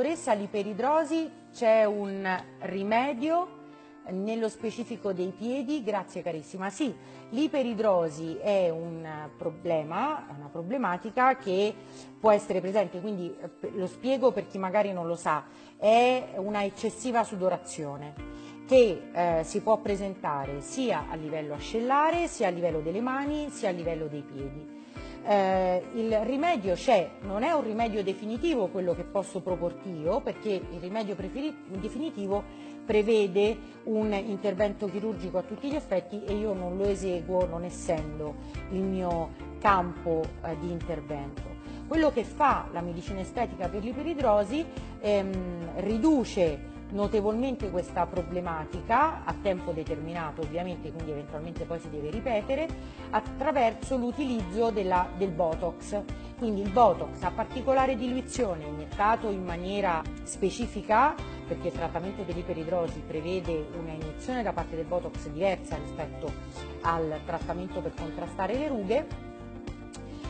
Dottoressa, all'iperidrosi c'è un rimedio nello specifico dei piedi, grazie carissima. Sì, l'iperidrosi è un problema, una problematica che può essere presente, quindi eh, lo spiego per chi magari non lo sa, è una eccessiva sudorazione che eh, si può presentare sia a livello ascellare, sia a livello delle mani, sia a livello dei piedi eh, il rimedio c'è, non è un rimedio definitivo quello che posso proporti io, perché il rimedio definitivo prevede un intervento chirurgico a tutti gli effetti e io non lo eseguo non essendo il mio campo eh, di intervento. Quello che fa la medicina estetica per l'iperidrosi ehm, riduce notevolmente questa problematica a tempo determinato ovviamente, quindi eventualmente poi si deve ripetere, attraverso l'utilizzo del Botox. Quindi il Botox a particolare diluizione iniettato in maniera specifica, perché il trattamento dell'iperidrosi prevede una iniezione da parte del Botox diversa rispetto al trattamento per contrastare le rughe,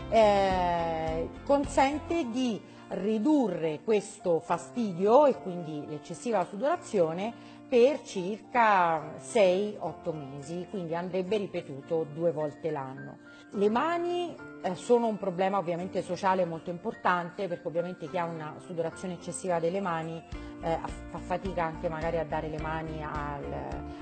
eh, consente di ridurre questo fastidio e quindi l'eccessiva sudorazione per circa 6-8 mesi, quindi andrebbe ripetuto due volte l'anno. Le mani eh, sono un problema ovviamente sociale molto importante perché ovviamente chi ha una sudorazione eccessiva delle mani eh, fa fatica anche magari a dare le mani al,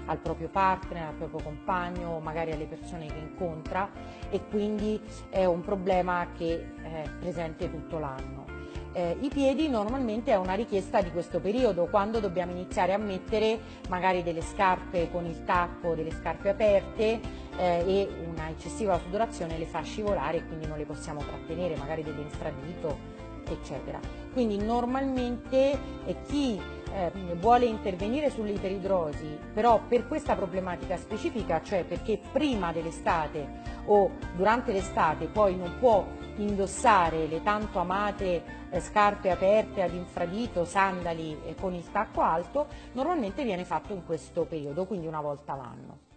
al, proprio partner, al proprio compagno, magari alle persone che incontra e quindi è un problema che è presente tutto l'anno eh, i piedi normalmente è una richiesta di questo periodo, quando dobbiamo iniziare a mettere magari delle scarpe con il tacco, delle scarpe aperte eh, e una eccessiva sudorazione le fa scivolare e quindi non le possiamo trattenere, magari dell'infradito eccetera. Quindi normalmente eh, chi eh, vuole intervenire sull'iperidrosi, però per questa problematica specifica, cioè perché prima dell'estate o durante l'estate poi non può indossare le tanto amate eh, scarpe aperte ad infradito, sandali eh, con il tacco alto, normalmente viene fatto in questo periodo, quindi una volta l'anno.